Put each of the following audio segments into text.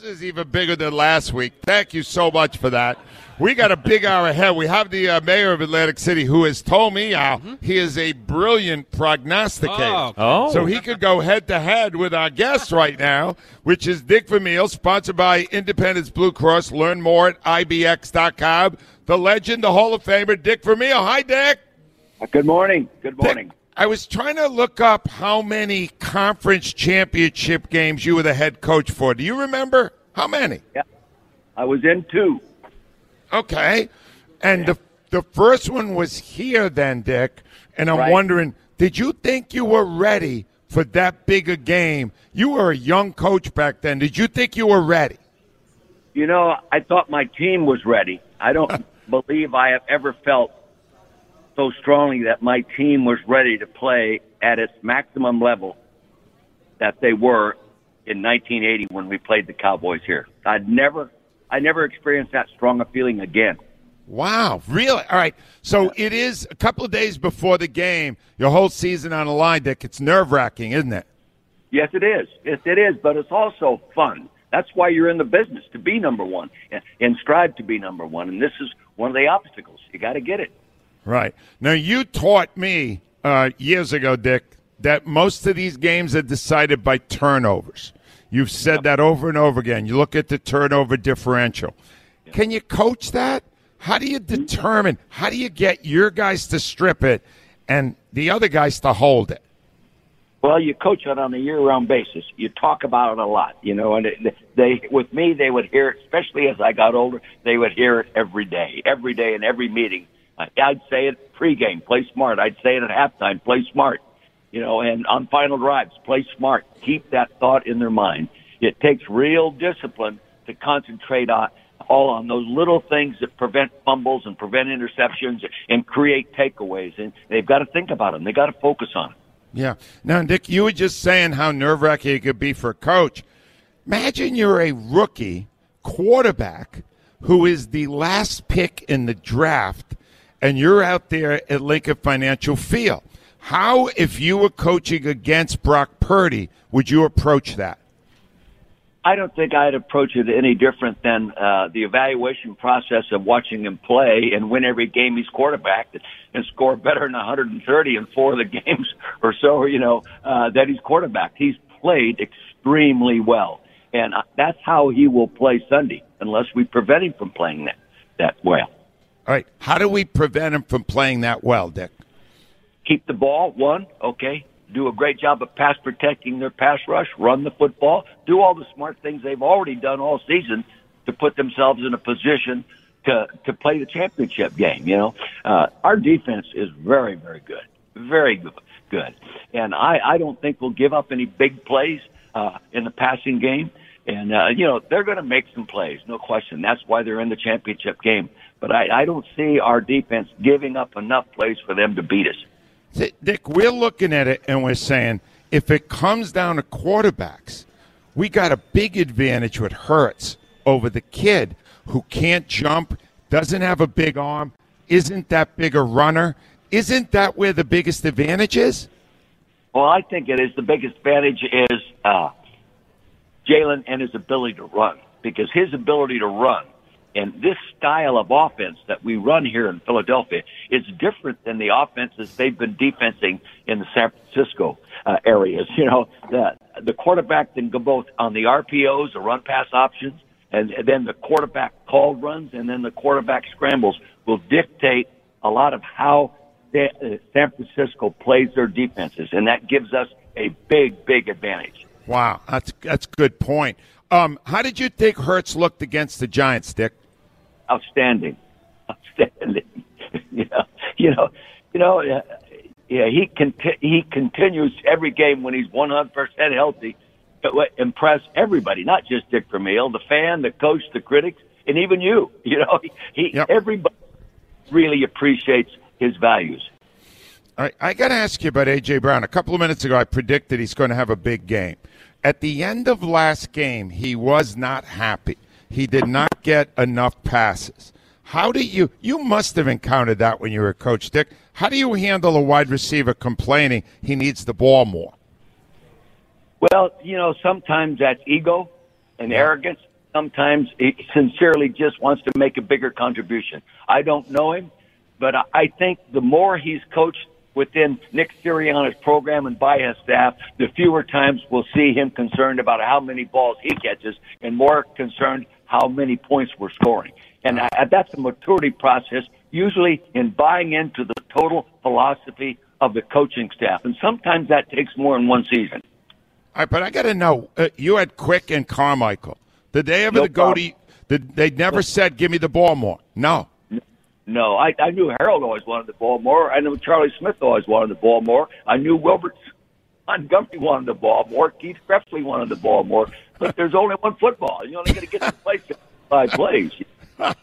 This is even bigger than last week. Thank you so much for that. We got a big hour ahead. We have the uh, mayor of Atlantic City who has told me Al, mm-hmm. he is a brilliant prognosticator. Oh. oh. So he could go head to head with our guest right now, which is Dick Vermeil, sponsored by Independence Blue Cross. Learn more at IBX.com. The legend, the Hall of Famer, Dick Vermeil. Hi, Dick. Good morning. Good morning. Dick, I was trying to look up how many conference championship games you were the head coach for. Do you remember? How many? Yeah. I was in two. Okay. And the the first one was here then, Dick. And I'm right. wondering, did you think you were ready for that big a game? You were a young coach back then. Did you think you were ready? You know, I thought my team was ready. I don't believe I have ever felt so strongly that my team was ready to play at its maximum level that they were in 1980 when we played the Cowboys here. I'd never I never experienced that strong a feeling again. Wow, really? All right. So it is a couple of days before the game, your whole season on the line, Dick. It's nerve wracking, isn't it? Yes, it is. Yes, it is. But it's also fun. That's why you're in the business to be number one and strive to be number one. And this is one of the obstacles. You got to get it. Right. Now, you taught me uh, years ago, Dick, that most of these games are decided by turnovers. You've said that over and over again. You look at the turnover differential. Can you coach that? How do you determine? How do you get your guys to strip it and the other guys to hold it? Well, you coach it on a year-round basis. You talk about it a lot, you know. And it, they, with me, they would hear it, especially as I got older. They would hear it every day, every day, in every meeting. I'd say it pregame, play smart. I'd say it at halftime, play smart you know, and on final drives, play smart. Keep that thought in their mind. It takes real discipline to concentrate on all on those little things that prevent fumbles and prevent interceptions and create takeaways. And they've got to think about them. They got to focus on them. Yeah. Now, Dick, you were just saying how nerve wracking it could be for a coach. Imagine you're a rookie quarterback who is the last pick in the draft, and you're out there at Lincoln Financial Field. How, if you were coaching against Brock Purdy, would you approach that? I don't think I'd approach it any different than uh, the evaluation process of watching him play and win every game he's quarterbacked and score better than 130 in four of the games or so, you know, uh, that he's quarterback. He's played extremely well. And uh, that's how he will play Sunday unless we prevent him from playing that, that well. All right. How do we prevent him from playing that well, Dick? keep the ball, one, okay, do a great job of pass protecting their pass rush, run the football, do all the smart things they've already done all season to put themselves in a position to to play the championship game. You know, uh, our defense is very very good, very good, good, and I I don't think we'll give up any big plays uh, in the passing game. And uh, you know they're going to make some plays, no question. That's why they're in the championship game. But I, I don't see our defense giving up enough plays for them to beat us. Dick, we're looking at it and we're saying if it comes down to quarterbacks, we got a big advantage with Hurts over the kid who can't jump, doesn't have a big arm, isn't that big a runner. Isn't that where the biggest advantage is? Well, I think it is. The biggest advantage is uh, Jalen and his ability to run because his ability to run and this style of offense that we run here in Philadelphia is different than the offenses they've been defensing in the San Francisco uh, areas. You know, the the quarterback can go both on the RPOs, the run pass options, and, and then the quarterback called runs, and then the quarterback scrambles will dictate a lot of how uh, San Francisco plays their defenses, and that gives us a big, big advantage. Wow, that's that's a good point. Um, how did you think Hurts looked against the Giants, Dick? Outstanding, outstanding. you know, you know, you know. Uh, yeah, he conti- he continues every game when he's 100 percent healthy to impress everybody, not just Dick Vermeil, the fan, the coach, the critics, and even you. You know, he, he yep. everybody really appreciates his values. All right, I got to ask you about AJ Brown. A couple of minutes ago, I predicted he's going to have a big game. At the end of last game, he was not happy. He did not get enough passes. How do you you must have encountered that when you were a coach, Dick? How do you handle a wide receiver complaining he needs the ball more? Well, you know, sometimes that's ego, and arrogance. Sometimes he sincerely just wants to make a bigger contribution. I don't know him, but I- I think the more he's coached within Nick Sirianni's program and by his staff, the fewer times we'll see him concerned about how many balls he catches and more concerned how many points we're scoring. And I, that's a maturity process, usually in buying into the total philosophy of the coaching staff. And sometimes that takes more than one season. All right, but I got to know. Uh, you had Quick and Carmichael. Did they ever No go to? problem. Did they never said, "Give me the ball more"? No. No, I, I knew Harold always wanted the ball more. I knew Charlie Smith always wanted the ball more. I knew Wilbert Montgomery wanted the ball more. Keith Krepfle wanted the ball more. But there's only one football. You're only going to get to play five plays. But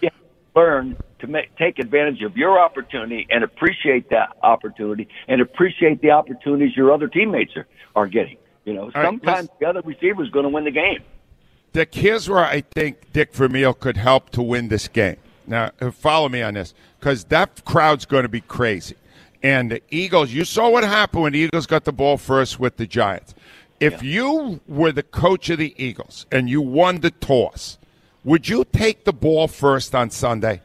you have to learn to make, take advantage of your opportunity and appreciate that opportunity and appreciate the opportunities your other teammates are, are getting. You know, right, sometimes let's- the other receiver is going to win the game. Dick, here's where I think Dick Vermeil could help to win this game. Now, uh, follow me on this, because that crowd's going to be crazy. And the Eagles, you saw what happened when the Eagles got the ball first with the Giants. If you were the coach of the Eagles and you won the toss, would you take the ball first on Sunday?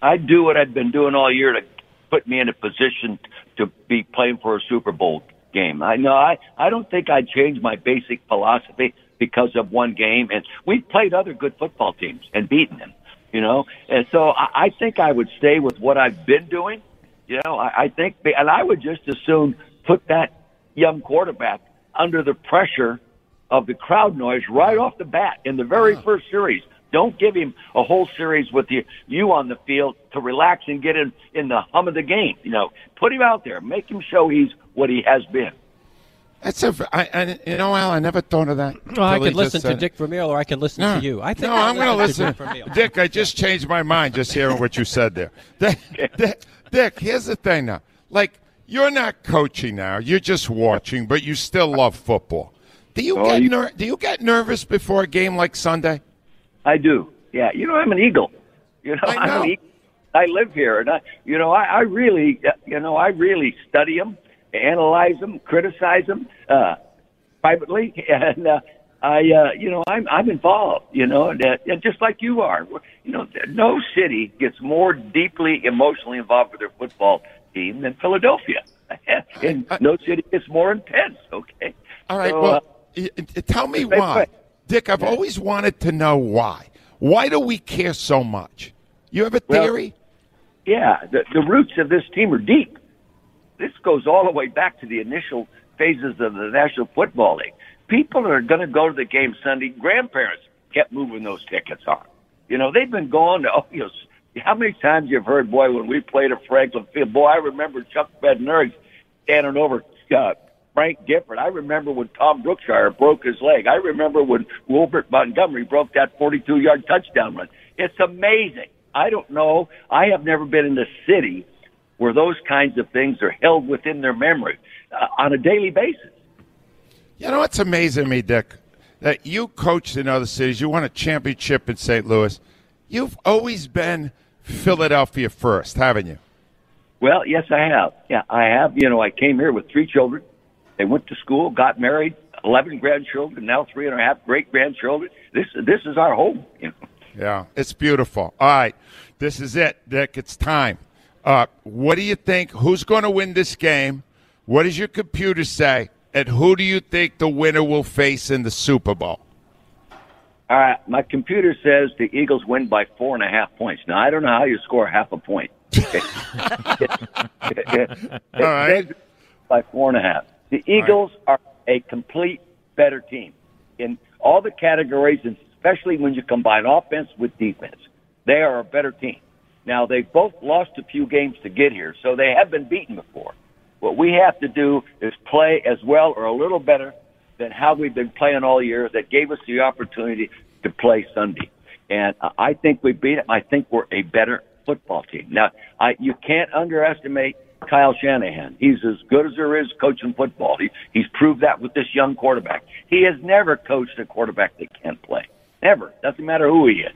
I'd do what I'd been doing all year to put me in a position to be playing for a Super Bowl game. I know I I don't think I'd change my basic philosophy because of one game. And we've played other good football teams and beaten them, you know. And so I, I think I would stay with what I've been doing. You know, I, I think, they, and I would just as soon put that young quarterback under the pressure of the crowd noise right off the bat in the very first series. Don't give him a whole series with you, you on the field to relax and get in, in the hum of the game. You know, put him out there, make him show he's what he has been. That's a, I, I, you know, Al, I never thought of that. Well, I till he could listen to said it. Dick Vermeil or I can listen No, to you. I think no, I'll I'm going to listen listen. to Dick Dick, I just changed my mind just hearing what you said there. Dick, Dick, Dick, here's the thing now. Like, you're not coaching now. You're just watching, but you still love football. Do you Oh, get you- ner- Do you get nervous before a game like Sunday? I do. Yeah, you know, I'm an eagle. You know, I I'm know. an eagle. I live here, and I, you know, I, I really, uh, you know, I really study them, analyze them, criticize them uh, privately, and uh, I, uh, you know, I'm I'm involved. You know, and, uh, and just like you are, you know, no city gets more deeply emotionally involved with their football team than Philadelphia, and no city gets more intense. Okay. All right. So, well, uh, tell me why. Dick. I've always wanted to know why. Why do we care so much? You have a Well- theory? Yeah, the, the roots of this team are deep. This goes all the way back to the initial phases of the National Football League. People are going to go to the game Sunday. Grandparents kept moving those tickets on. You know, they've been going to, oh, you know, how many times you've heard, boy, when we played at Franklin Field, boy, I remember Chuck Bednarik standing over uh, Frank Gifford. I remember when Tom Brookshier broke his leg. I remember when Wilbert Montgomery broke that 42 yard touchdown run. It's amazing. I don't know. I have never been in a city where those kinds of things are held within their memory uh, on a daily basis. You know what's amazing to me, Dick? That you coached in other cities. You won a championship in St. Louis. You've always been Philadelphia first, haven't you? Well, yes, I have. Yeah, I have. You know, I came here with three children. They went to school, got married, eleven grandchildren, now three and a half great grandchildren. This this is our home. You know. Yeah, it's beautiful. All right, this is it, Dick. It's time. Uh, what do you think? Who's going to win this game? What does your computer say? And who do you think the winner will face in the Super Bowl? All right, my computer says the Eagles win by four and a half points. Now I don't know how you score half a point. All right. by four and a half. The Eagles are a complete better team in all the categories, and especially when you combine offense with defense. They are a better team. Now they've both lost a few games to get here, so they have been beaten before. What we have to do is play as well or a little better than how we've been playing all year that gave us the opportunity to play Sunday. And I think we beat them. I think we're a better football team. Now, I, you can't underestimate Kyle Shanahan. He's as good as there is coaching football. He, he's proved that with this young quarterback. He has never coached a quarterback that can't play. Never. Doesn't matter who he is.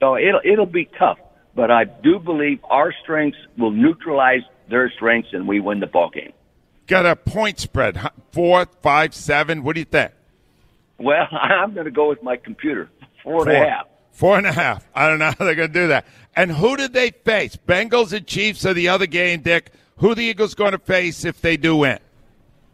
So it'll, it'll be tough. But I do believe our strengths will neutralize their strengths and we win the ball game. Got a point spread four, five, seven. What do you think? Well, I'm going to go with my computer. Four and a half. Four and a half. I don't know how they're going to do that. And who did they face? Bengals and Chiefs are the other game, Dick. Who the Eagles going to face if they do win?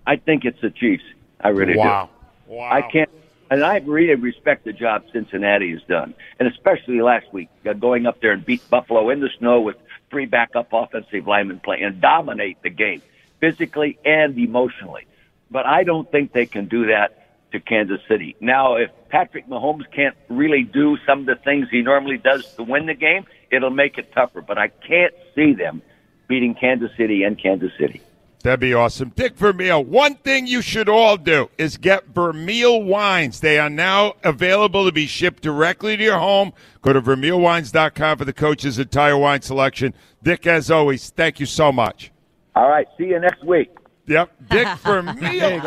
I think it's the Chiefs. I really wow. do. Wow. I can't. And I really respect the job Cincinnati has done, and especially last week, uh, going up there and beat Buffalo in the snow with three backup offensive linemen play and dominate the game physically and emotionally. But I don't think they can do that to Kansas City. Now, if Patrick Mahomes can't really do some of the things he normally does to win the game, it'll make it tougher. But I can't see them beating Kansas City and Kansas City. That'd be awesome. Dick Vermeil, one thing you should all do is get Vermeil wines. They are now available to be shipped directly to your home. Go to vermeilwines.com for the coach's entire wine selection. Dick, as always, thank you so much. All right. See you next week. Yep. Dick Vermeil.